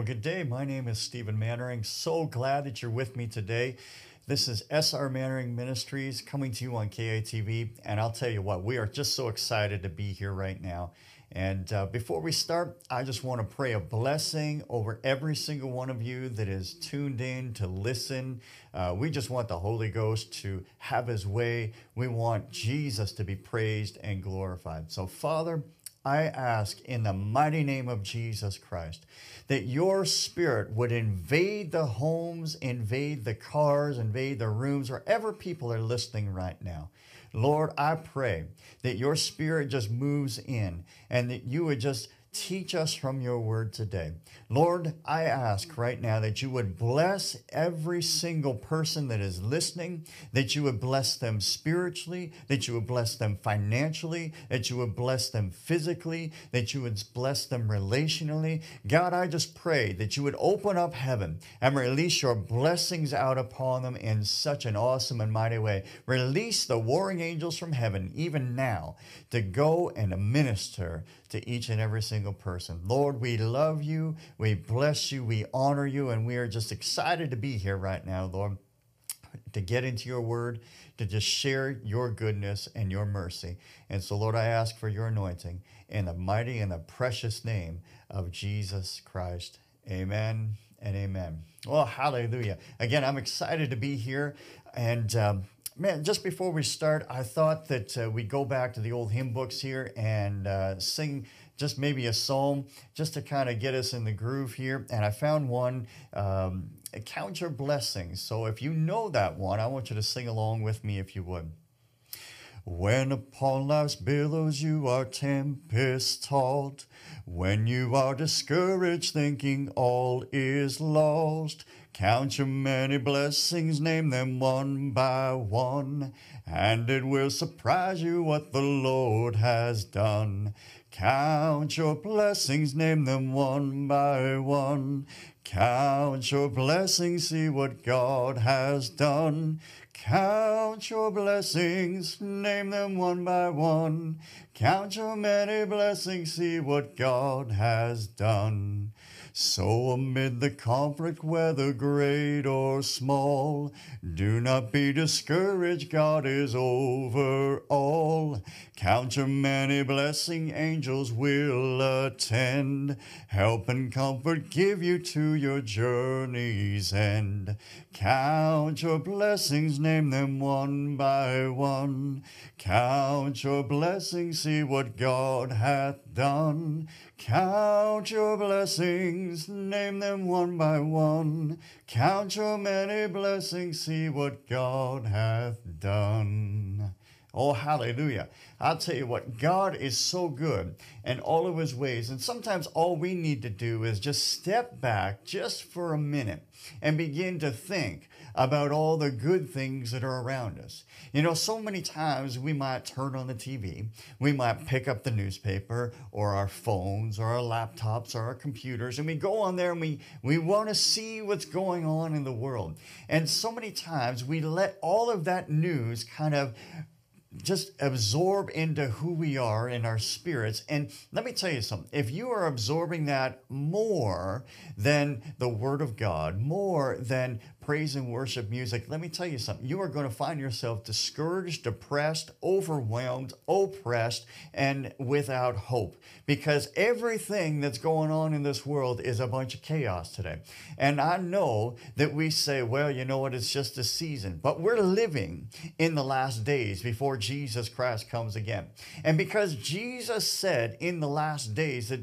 Well, good day. My name is Stephen Mannering. So glad that you're with me today. This is SR Mannering Ministries coming to you on KATV. And I'll tell you what, we are just so excited to be here right now. And uh, before we start, I just want to pray a blessing over every single one of you that is tuned in to listen. Uh, we just want the Holy Ghost to have his way. We want Jesus to be praised and glorified. So, Father, I ask in the mighty name of Jesus Christ that your spirit would invade the homes, invade the cars, invade the rooms, wherever people are listening right now. Lord, I pray that your spirit just moves in and that you would just teach us from your word today. Lord, I ask right now that you would bless every single person that is listening, that you would bless them spiritually, that you would bless them financially, that you would bless them physically, that you would bless them relationally. God, I just pray that you would open up heaven and release your blessings out upon them in such an awesome and mighty way. Release the warring angels from heaven, even now, to go and minister to each and every single person. Lord, we love you, we bless you, we honor you, and we are just excited to be here right now, Lord, to get into your word, to just share your goodness and your mercy. And so, Lord, I ask for your anointing in the mighty and the precious name of Jesus Christ. Amen and amen. Well, hallelujah. Again, I'm excited to be here. And um, Man, just before we start, I thought that uh, we go back to the old hymn books here and uh, sing just maybe a psalm just to kind of get us in the groove here. And I found one, um, Count Your Blessings. So if you know that one, I want you to sing along with me if you would. When upon life's billows you are tempest tossed, when you are discouraged thinking all is lost, Count your many blessings, name them one by one, and it will surprise you what the Lord has done. Count your blessings, name them one by one. Count your blessings, see what God has done. Count your blessings, name them one by one. Count your many blessings, see what God has done. So amid the conflict, whether great or small, do not be discouraged, God is over all. Count your many blessing angels will attend, help and comfort give you to your journey's end. Count your blessings, name them one by one. Count your blessings, see what God hath done. Count your blessings, name them one by one. Count your many blessings, see what God hath done. Oh, hallelujah. I'll tell you what, God is so good in all of his ways. And sometimes all we need to do is just step back just for a minute and begin to think about all the good things that are around us. You know, so many times we might turn on the TV, we might pick up the newspaper or our phones or our laptops or our computers, and we go on there and we, we want to see what's going on in the world. And so many times we let all of that news kind of just absorb into who we are in our spirits. And let me tell you something if you are absorbing that more than the Word of God, more than praise and worship music, let me tell you something. You are going to find yourself discouraged, depressed, overwhelmed, oppressed, and without hope because everything that's going on in this world is a bunch of chaos today. And I know that we say, well, you know what, it's just a season, but we're living in the last days before Jesus Christ comes again. And because Jesus said in the last days that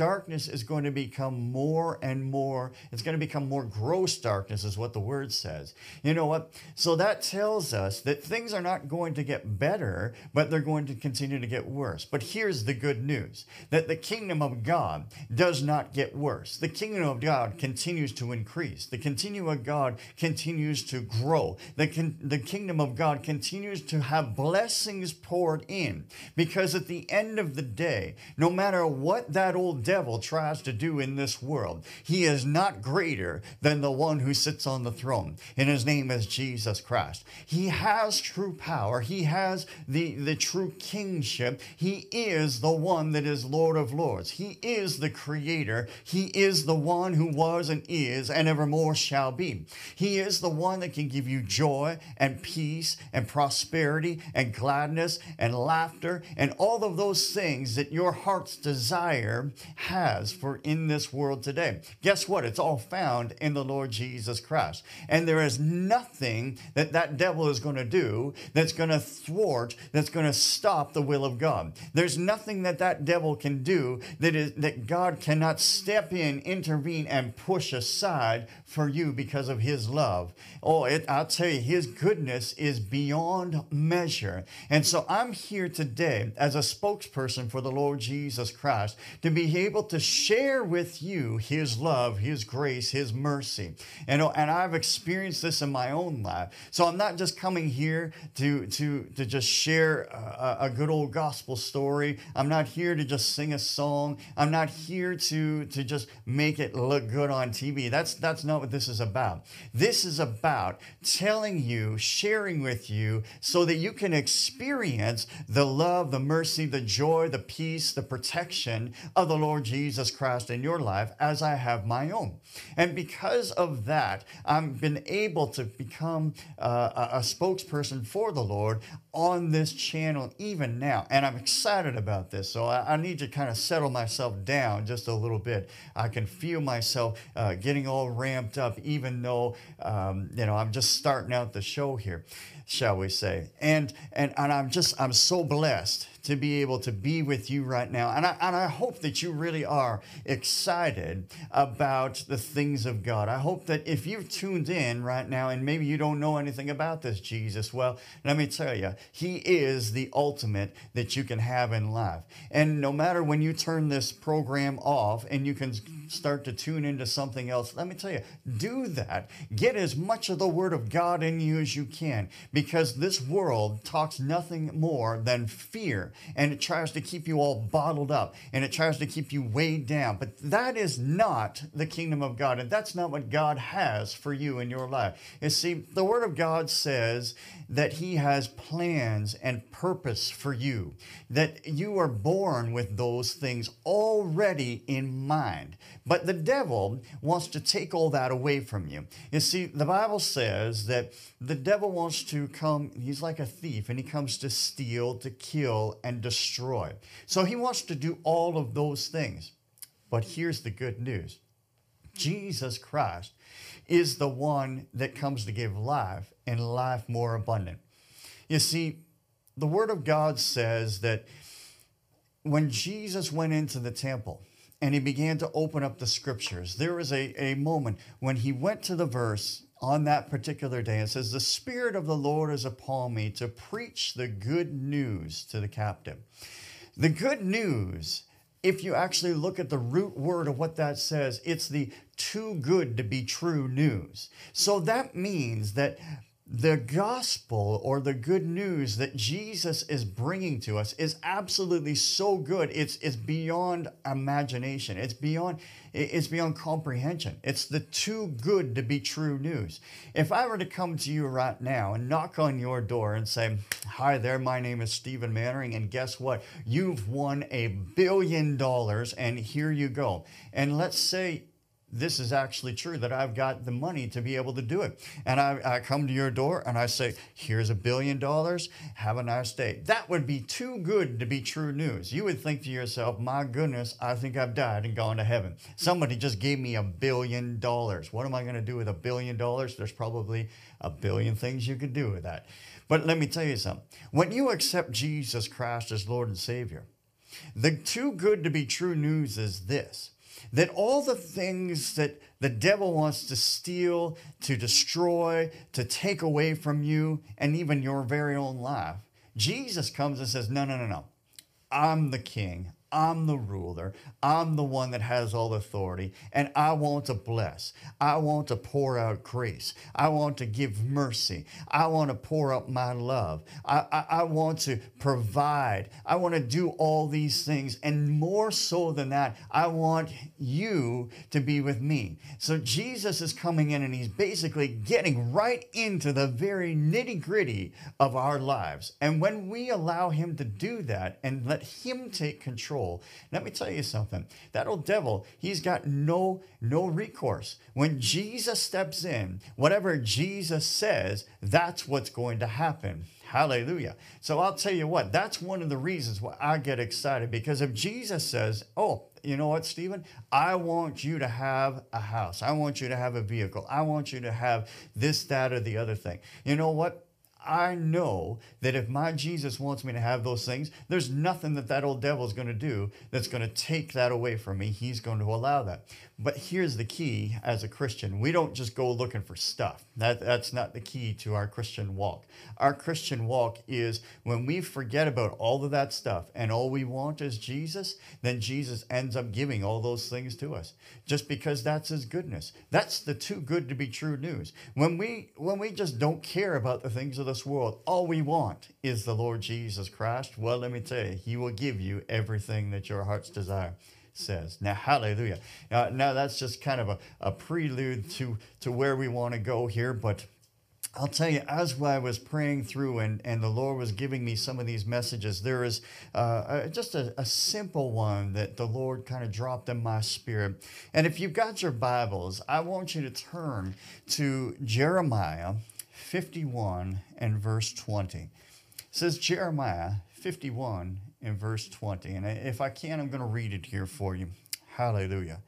darkness is going to become more and more, it's going to become more gross darkness, is what the word says. You know what? So that tells us that things are not going to get better, but they're going to continue to get worse. But here's the good news that the kingdom of God does not get worse. The kingdom of God continues to increase. The kingdom of God continues to grow. The, con- the kingdom of God continues to have blessings poured in. Because at the end of the day, no matter what that old devil tries to do in this world, he is not greater than the one who sits on the throne, and his name is Jesus Christ. He has true power, he has the, the true kingship. He is the one that is Lord of Lords, he is the creator, he is the one who was and is and evermore shall be. He is the one that can give you joy and peace and prosperity and gladness and laughter and all of those things that your heart's desire has for in this world today. Guess what? It's all found in the Lord Jesus Christ. And there is nothing that that devil is going to do that's going to thwart, that's going to stop the will of God. There's nothing that that devil can do that is that God cannot step in, intervene and push aside for you because of his love. Oh, it, I'll tell you, his goodness is beyond measure. And so I'm here today as a spokesperson for the Lord Jesus Christ to be able to share with you his love, his grace, his mercy. And, and I've experienced this in my own life. So I'm not just coming here to, to, to just share a, a good old gospel story. I'm not here to just sing a song. I'm not here to, to just make it look good on TV. That's, that's not what this is about. This is about telling you, sharing with you, so that you can experience the love, the mercy, the joy, the peace, the protection of the Lord Jesus Christ in your life as I have my own. And because of that, I've been able to become uh, a, a spokesperson for the Lord on this channel even now. And I'm excited about this. So I, I, need to kind of settle myself down just a little bit. I can feel myself uh, getting all ramped up, even though, um, you know, I'm just starting out the show here, shall we say. And, and, and I'm just, I'm so blessed to be able to be with you right now. And I, and I hope that you really are excited about the things of God. I hope that if you've tuned in right now and maybe you don't know anything about this Jesus, well, let me tell you, He is the ultimate that you can have in life. And no matter when you turn this program off and you can start to tune into something else, let me tell you, do that. Get as much of the Word of God in you as you can because this world talks nothing more than fear and it tries to keep you all bottled up and it tries to keep you weighed down. But that is not the kingdom of God and that's not what God has for you in your life. You see, the Word of God says that He has plans and purpose for you, that you are born with those things already in mind. But the devil wants to take all that away from you. You see, the Bible says that the devil wants to come, he's like a thief, and he comes to steal, to kill, and destroy. So he wants to do all of those things. But here's the good news Jesus Christ is the one that comes to give life and life more abundant. You see, the Word of God says that when Jesus went into the temple, and he began to open up the scriptures. There was a, a moment when he went to the verse on that particular day and says, The Spirit of the Lord is upon me to preach the good news to the captive. The good news, if you actually look at the root word of what that says, it's the too good to be true news. So that means that the gospel or the good news that Jesus is bringing to us is absolutely so good. It's, it's beyond imagination. It's beyond, it's beyond comprehension. It's the too good to be true news. If I were to come to you right now and knock on your door and say, Hi there, my name is Stephen Mannering, and guess what? You've won a billion dollars, and here you go. And let's say this is actually true that I've got the money to be able to do it. And I, I, come to your door and I say, here's a billion dollars, have a nice day. That would be too good to be true news. You would think to yourself, my goodness, I think I've died and gone to heaven. Somebody just gave me a billion dollars. What am I going to do with a billion dollars? There's probably a billion things you could do with that. But let me tell you something. When you accept Jesus Christ as Lord and Savior, the too good to be true news is this that all the things that the devil wants to steal, to destroy, to take away from you, and even your very own life, Jesus comes and says, No, no, no, no. I'm the king. I'm the ruler. I'm the one that has all authority. And I want to bless. I want to pour out grace. I want to give mercy. I want to pour out my love. I, I, I want to provide. I want to do all these things. And more so than that, I want you to be with me. So Jesus is coming in and he's basically getting right into the very nitty gritty of our lives. And when we allow him to do that and let him take control, let me tell you something. That old devil, he's got no no recourse. When Jesus steps in, whatever Jesus says, that's what's going to happen. Hallelujah. So I'll tell you what, that's one of the reasons why I get excited because if Jesus says, Oh, you know what, Stephen? I want you to have a house. I want you to have a vehicle. I want you to have this, that, or the other thing. You know what? I know that if my Jesus wants me to have those things, there's nothing that that old devil's going to do that's going to take that away from me. He's going to allow that. But here's the key as a Christian we don't just go looking for stuff. That, that's not the key to our Christian walk. Our Christian walk is when we forget about all of that stuff and all we want is Jesus, then Jesus ends up giving all those things to us just because that's his goodness. That's the too good to be true news. When we when we just don't care about the things of this world, all we want is the Lord Jesus Christ. Well, let me tell you, he will give you everything that your heart's desire says. Now, hallelujah. Now, now that's just kind of a, a prelude to, to where we want to go here, but I'll tell you, as I was praying through and, and the Lord was giving me some of these messages, there is uh, just a, a simple one that the Lord kind of dropped in my spirit. And if you've got your Bibles, I want you to turn to Jeremiah 51 and verse 20. It says Jeremiah 51 in verse 20. And if I can, I'm going to read it here for you. Hallelujah.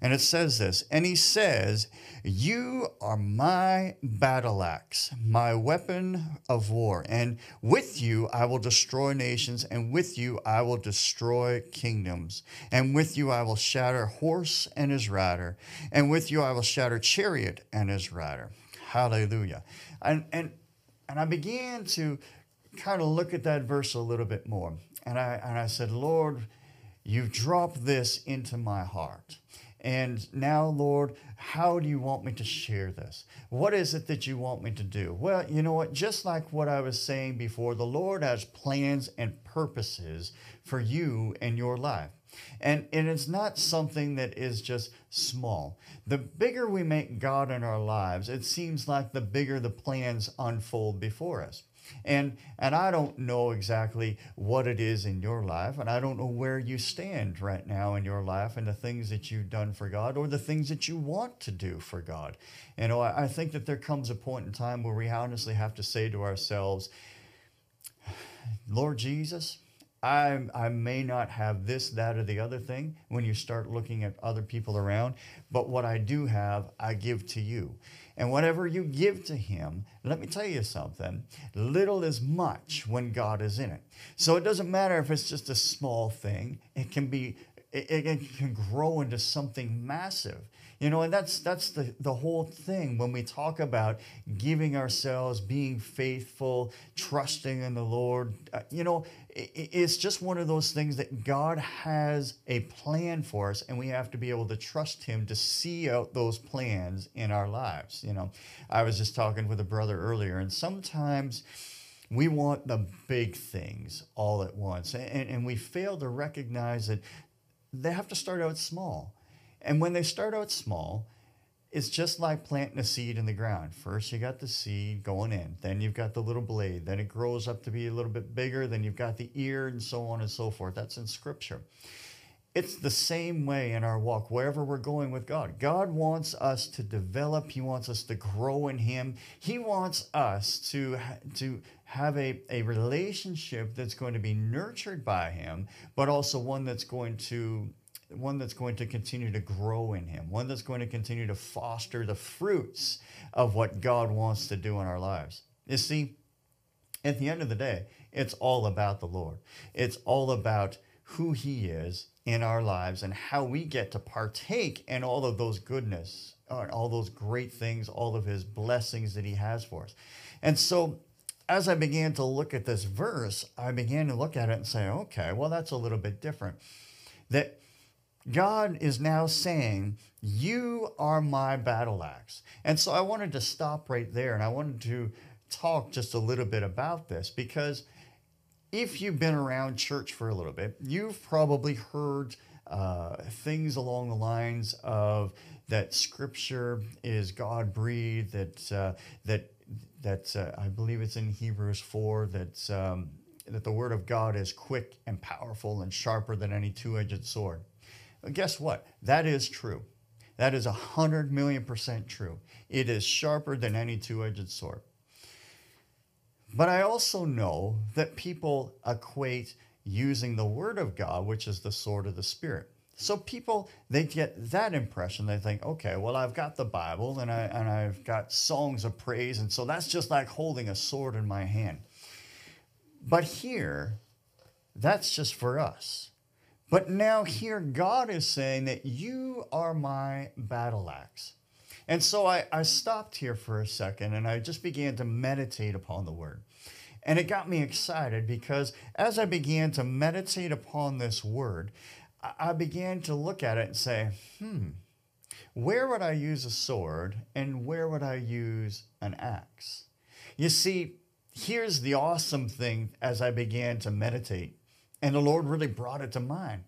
And it says this, and he says, You are my battle axe, my weapon of war, and with you I will destroy nations, and with you I will destroy kingdoms, and with you I will shatter horse and his rider, and with you I will shatter chariot and his rider. Hallelujah. And and and I began to kind of look at that verse a little bit more. And I, and I said, Lord, you've dropped this into my heart. And now, Lord, how do you want me to share this? What is it that you want me to do? Well, you know what? Just like what I was saying before, the Lord has plans and purposes for you and your life. And, and it's not something that is just small. The bigger we make God in our lives, it seems like the bigger the plans unfold before us. And and I don't know exactly what it is in your life, and I don't know where you stand right now in your life and the things that you've done for God or the things that you want to do for God. You know, I, I think that there comes a point in time where we honestly have to say to ourselves, Lord Jesus, I, I may not have this, that, or the other thing when you start looking at other people around, but what I do have, I give to you. And whatever you give to Him, let me tell you something little is much when God is in it. So it doesn't matter if it's just a small thing, it can be. It, it can grow into something massive. You know, and that's that's the, the whole thing when we talk about giving ourselves, being faithful, trusting in the Lord. Uh, you know, it, it's just one of those things that God has a plan for us, and we have to be able to trust Him to see out those plans in our lives. You know, I was just talking with a brother earlier, and sometimes we want the big things all at once, and, and we fail to recognize that they have to start out small and when they start out small, it's just like planting a seed in the ground. First, you got the seed going in, then you've got the little blade, then it grows up to be a little bit bigger, then you've got the ear, and so on and so forth. That's in Scripture. It's the same way in our walk, wherever we're going with God. God wants us to develop, He wants us to grow in Him. He wants us to, to have a, a relationship that's going to be nurtured by Him, but also one that's going to one that's going to continue to grow in him, one that's going to continue to foster the fruits of what God wants to do in our lives. You see, at the end of the day, it's all about the Lord. It's all about who he is in our lives and how we get to partake in all of those goodness, uh, all those great things, all of his blessings that he has for us. And so as I began to look at this verse, I began to look at it and say, okay, well, that's a little bit different. That God is now saying, You are my battle axe. And so I wanted to stop right there and I wanted to talk just a little bit about this because if you've been around church for a little bit, you've probably heard uh, things along the lines of that Scripture is God breathed, that uh, that that uh, I believe it's in Hebrews four that um, that the Word of God is quick and powerful and sharper than any two-edged sword. Guess what? That is true. That is a hundred million percent true. It is sharper than any two-edged sword. But I also know that people equate using the Word of God, which is the sword of the Spirit. So people they get that impression. They think, okay, well, I've got the Bible and I and I've got songs of praise, and so that's just like holding a sword in my hand. But here, that's just for us. But now here, God is saying that you are my battle axe. And so I, I stopped here for a second and I just began to meditate upon the word. And it got me excited because as I began to meditate upon this word, I began to look at it and say, hmm, where would I use a sword and where would I use an axe? You see, here's the awesome thing as I began to meditate, and the Lord really brought it to mind.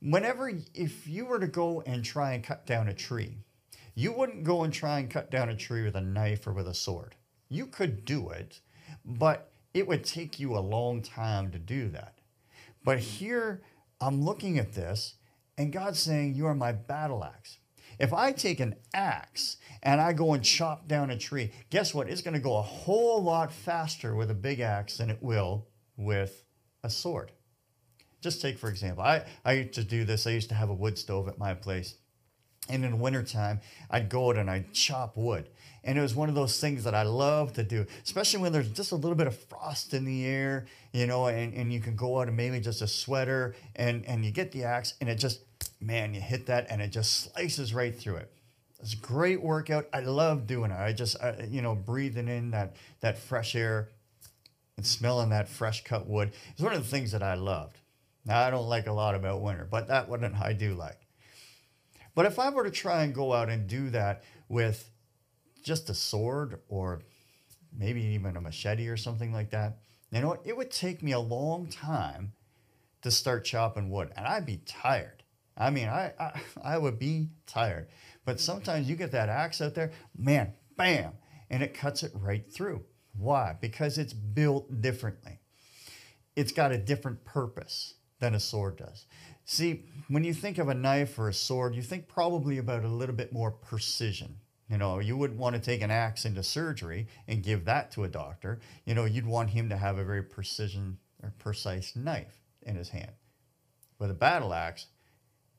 Whenever, if you were to go and try and cut down a tree, you wouldn't go and try and cut down a tree with a knife or with a sword. You could do it, but it would take you a long time to do that. But here, I'm looking at this, and God's saying, You are my battle axe. If I take an axe and I go and chop down a tree, guess what? It's going to go a whole lot faster with a big axe than it will with a sword. Just take, for example, I, I used to do this. I used to have a wood stove at my place. And in wintertime, I'd go out and I'd chop wood. And it was one of those things that I love to do, especially when there's just a little bit of frost in the air, you know, and, and you can go out and maybe just a sweater and, and you get the axe and it just, man, you hit that and it just slices right through it. It's a great workout. I love doing it. I just, I, you know, breathing in that, that fresh air and smelling that fresh cut wood is one of the things that I loved. Now, I don't like a lot about winter, but that one I do like. But if I were to try and go out and do that with just a sword or maybe even a machete or something like that, you know, what? it would take me a long time to start chopping wood and I'd be tired. I mean, I, I, I would be tired. But sometimes you get that axe out there, man, bam, and it cuts it right through. Why? Because it's built differently. It's got a different purpose than a sword does. See, when you think of a knife or a sword, you think probably about a little bit more precision. You know, you wouldn't want to take an axe into surgery and give that to a doctor. You know, you'd want him to have a very precision or precise knife in his hand. With a battle axe,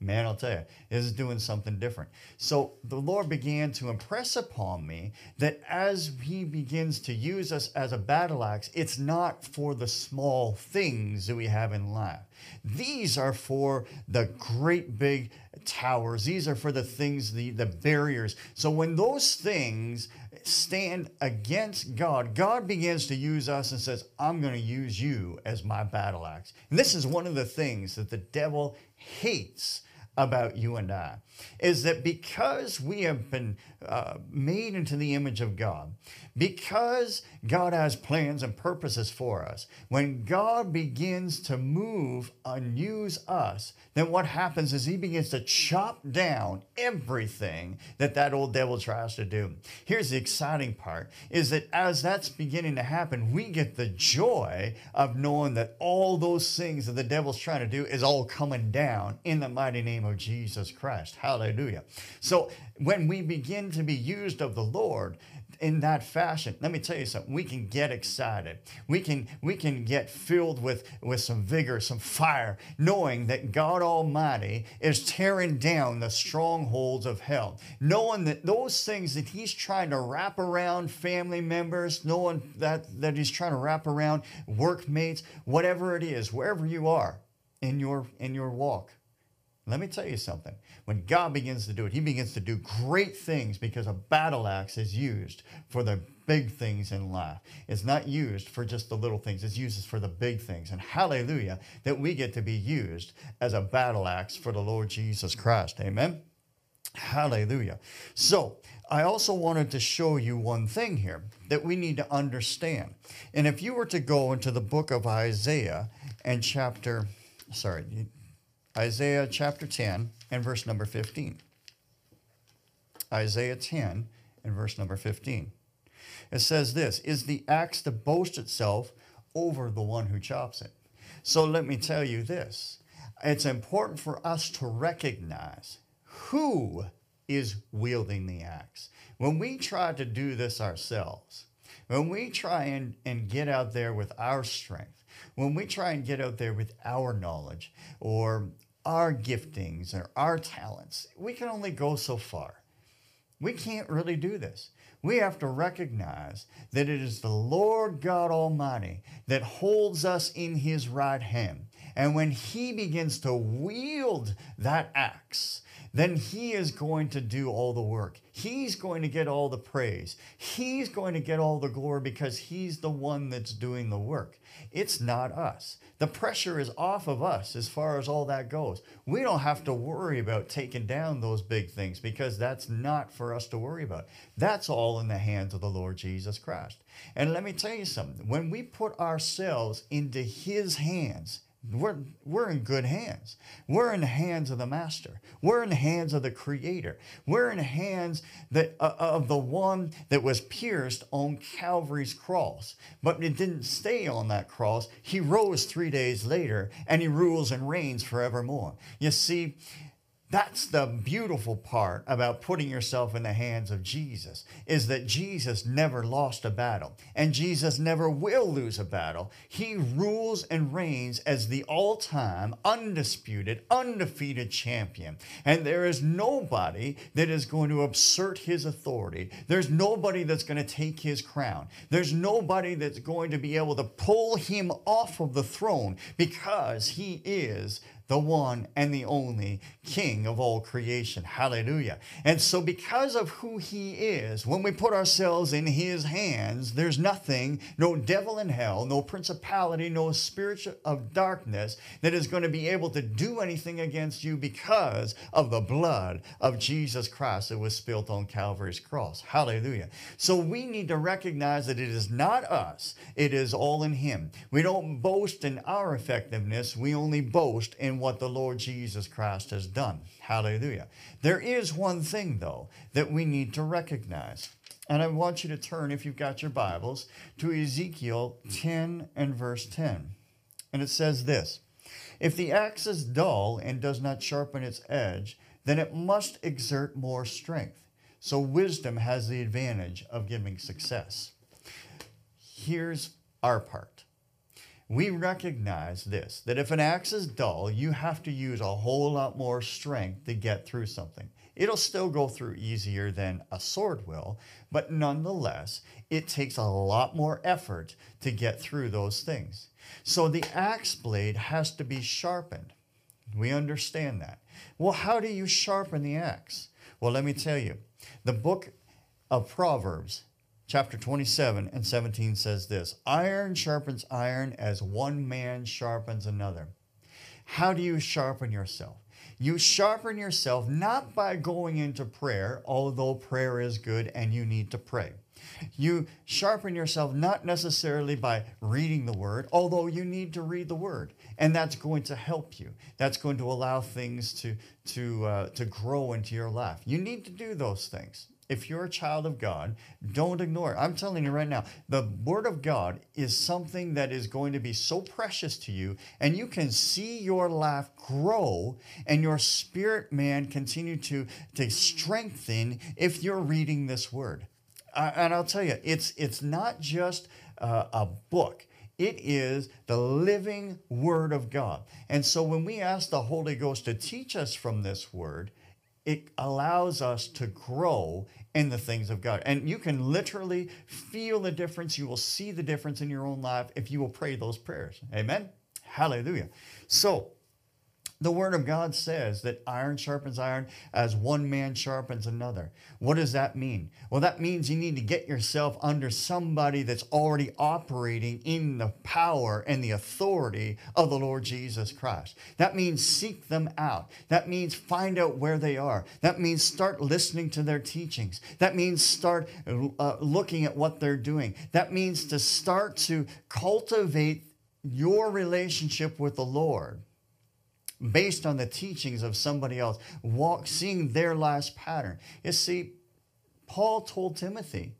man, I'll tell you, is doing something different. So the Lord began to impress upon me that as He begins to use us as a battle axe, it's not for the small things that we have in life. These are for the great big towers. These are for the things, the, the barriers. So when those things stand against God, God begins to use us and says, I'm going to use you as my battle axe. And this is one of the things that the devil hates about you and I is that because we have been uh, made into the image of God, because God has plans and purposes for us, when God begins to move and use us, then what happens is he begins to chop down everything that that old devil tries to do. Here's the exciting part is that as that's beginning to happen, we get the joy of knowing that all those things that the devil's trying to do is all coming down in the mighty name of Jesus Christ. Hallelujah. So when we begin to be used of the Lord, in that fashion let me tell you something we can get excited we can we can get filled with with some vigor some fire knowing that god almighty is tearing down the strongholds of hell knowing that those things that he's trying to wrap around family members knowing that that he's trying to wrap around workmates whatever it is wherever you are in your in your walk Let me tell you something. When God begins to do it, He begins to do great things because a battle axe is used for the big things in life. It's not used for just the little things, it's used for the big things. And hallelujah, that we get to be used as a battle axe for the Lord Jesus Christ. Amen. Hallelujah. So, I also wanted to show you one thing here that we need to understand. And if you were to go into the book of Isaiah and chapter, sorry, Isaiah chapter 10 and verse number 15. Isaiah 10 and verse number 15. It says this Is the axe to boast itself over the one who chops it? So let me tell you this it's important for us to recognize who is wielding the axe. When we try to do this ourselves, when we try and, and get out there with our strength, when we try and get out there with our knowledge or our giftings or our talents, we can only go so far. We can't really do this. We have to recognize that it is the Lord God Almighty that holds us in his right hand. And when he begins to wield that axe, then he is going to do all the work. He's going to get all the praise. He's going to get all the glory because he's the one that's doing the work. It's not us. The pressure is off of us as far as all that goes. We don't have to worry about taking down those big things because that's not for us to worry about. That's all in the hands of the Lord Jesus Christ. And let me tell you something when we put ourselves into his hands, we're, we're in good hands. We're in the hands of the Master. We're in the hands of the Creator. We're in the hands that, uh, of the one that was pierced on Calvary's cross. But it didn't stay on that cross. He rose three days later and he rules and reigns forevermore. You see, that's the beautiful part about putting yourself in the hands of Jesus is that Jesus never lost a battle and Jesus never will lose a battle. He rules and reigns as the all-time undisputed, undefeated champion. And there is nobody that is going to assert his authority. There's nobody that's going to take his crown. There's nobody that's going to be able to pull him off of the throne because he is the one and the only King of all creation. Hallelujah. And so, because of who He is, when we put ourselves in His hands, there's nothing, no devil in hell, no principality, no spirit of darkness that is going to be able to do anything against you because of the blood of Jesus Christ that was spilled on Calvary's cross. Hallelujah. So, we need to recognize that it is not us, it is all in Him. We don't boast in our effectiveness, we only boast in what the Lord Jesus Christ has done. Hallelujah. There is one thing, though, that we need to recognize. And I want you to turn, if you've got your Bibles, to Ezekiel 10 and verse 10. And it says this If the axe is dull and does not sharpen its edge, then it must exert more strength. So wisdom has the advantage of giving success. Here's our part we recognize this that if an axe is dull, you have to use a whole lot more strength to get through something. It'll still go through easier than a sword will, but nonetheless, it takes a lot more effort to get through those things. So the axe blade has to be sharpened. We understand that. Well, how do you sharpen the axe? Well, let me tell you. The book of Proverbs chapter 27 and 17 says this Iron sharpens iron as one man sharpens another. How do you sharpen yourself? You sharpen yourself not by going into prayer, although prayer is good and you need to pray. You sharpen yourself not necessarily by reading the word, although you need to read the word, and that's going to help you. That's going to allow things to to uh, to grow into your life. You need to do those things if you're a child of God, don't ignore it. I'm telling you right now, the Word of God is something that is going to be so precious to you, and you can see your life grow and your spirit man continue to, to strengthen if you're reading this Word. Uh, and I'll tell you, it's, it's not just uh, a book. It is the living Word of God. And so when we ask the Holy Ghost to teach us from this Word, it allows us to grow in the things of God. And you can literally feel the difference. You will see the difference in your own life if you will pray those prayers. Amen. Hallelujah. So, The Word of God says that iron sharpens iron as one man sharpens another. What does that mean? Well, that means you need to get yourself under somebody that's already operating in the power and the authority of the Lord Jesus Christ. That means seek them out. That means find out where they are. That means start listening to their teachings. That means start uh, looking at what they're doing. That means to start to cultivate your relationship with the Lord based on the teachings of somebody else, walk, seeing their last pattern. You see, Paul told Timothy,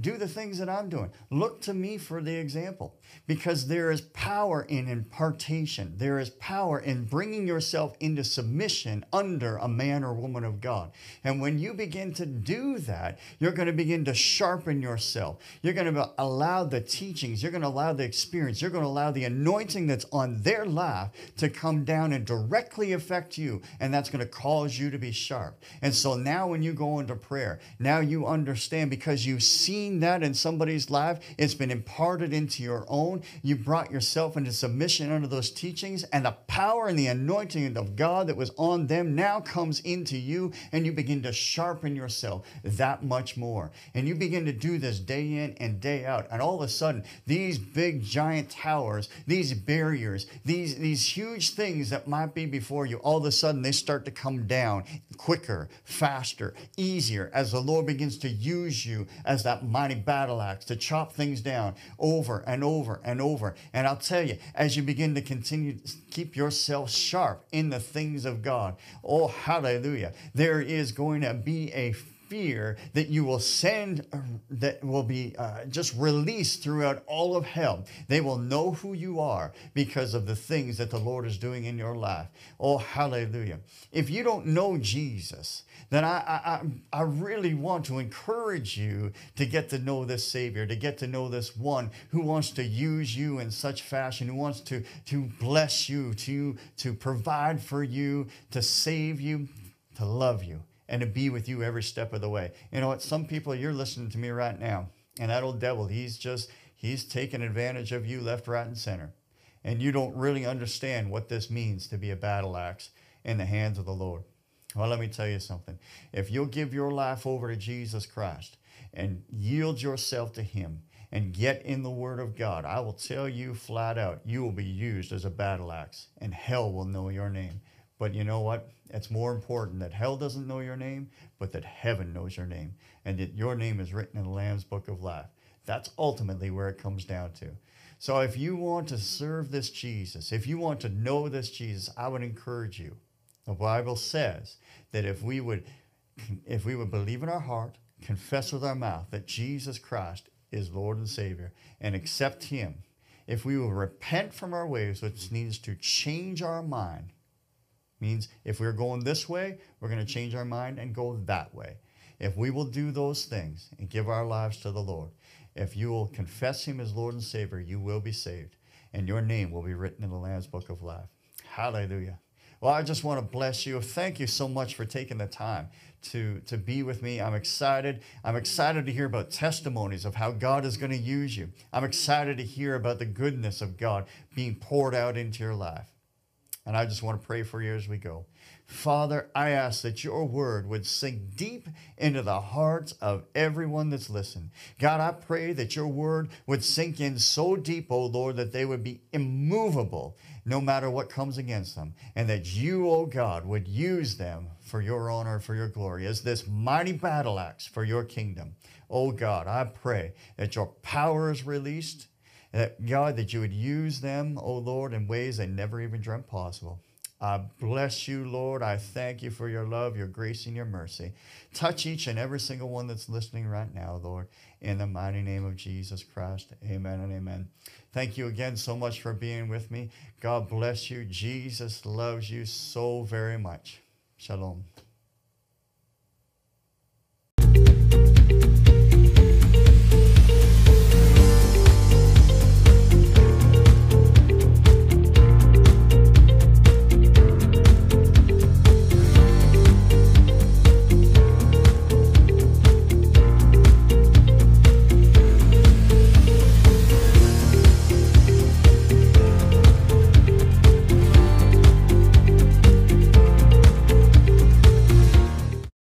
do the things that I'm doing. Look to me for the example because there is power in impartation. There is power in bringing yourself into submission under a man or woman of God. And when you begin to do that, you're going to begin to sharpen yourself. You're going to allow the teachings, you're going to allow the experience, you're going to allow the anointing that's on their life to come down and directly affect you. And that's going to cause you to be sharp. And so now when you go into prayer, now you understand because you've seen that in somebody's life, it's been imparted into your own you brought yourself into submission under those teachings, and the power and the anointing of God that was on them now comes into you, and you begin to sharpen yourself that much more. And you begin to do this day in and day out. And all of a sudden, these big giant towers, these barriers, these, these huge things that might be before you, all of a sudden they start to come down quicker, faster, easier as the Lord begins to use you as that mighty battle axe to chop things down over and over and over. And I'll tell you, as you begin to continue to keep yourself sharp in the things of God, oh, hallelujah, there is going to be a fear that you will send, uh, that will be uh, just released throughout all of hell. They will know who you are because of the things that the Lord is doing in your life. Oh, hallelujah. If you don't know Jesus, then I, I, I really want to encourage you to get to know this Savior, to get to know this one who wants to use you in such fashion, who wants to, to bless you, to, to provide for you, to save you, to love you and to be with you every step of the way. You know what? Some people, you're listening to me right now, and that old devil, he's just, he's taking advantage of you left, right, and center. And you don't really understand what this means to be a battle axe in the hands of the Lord. Well, let me tell you something. If you'll give your life over to Jesus Christ and yield yourself to Him and get in the Word of God, I will tell you flat out, you will be used as a battle axe, and hell will know your name. But you know what? It's more important that hell doesn't know your name, but that heaven knows your name, and that your name is written in the Lamb's Book of Life. That's ultimately where it comes down to. So if you want to serve this Jesus, if you want to know this Jesus, I would encourage you. The Bible says that if we would if we would believe in our heart, confess with our mouth that Jesus Christ is Lord and Savior, and accept Him, if we will repent from our ways, which means to change our mind, means if we're going this way, we're going to change our mind and go that way. If we will do those things and give our lives to the Lord, if you will confess Him as Lord and Savior, you will be saved, and your name will be written in the Lamb's Book of Life. Hallelujah. Well, I just want to bless you. Thank you so much for taking the time to, to be with me. I'm excited. I'm excited to hear about testimonies of how God is going to use you. I'm excited to hear about the goodness of God being poured out into your life. And I just want to pray for you as we go. Father, I ask that your word would sink deep into the hearts of everyone that's listening. God, I pray that your word would sink in so deep, O oh Lord, that they would be immovable no matter what comes against them. And that you, O oh God, would use them for your honor, for your glory, as this mighty battle axe for your kingdom. O oh God, I pray that your power is released that, God, that you would use them, O Lord, in ways they never even dreamt possible. I bless you, Lord. I thank you for your love, your grace, and your mercy. Touch each and every single one that's listening right now, Lord, in the mighty name of Jesus Christ. Amen and amen. Thank you again so much for being with me. God bless you. Jesus loves you so very much. Shalom.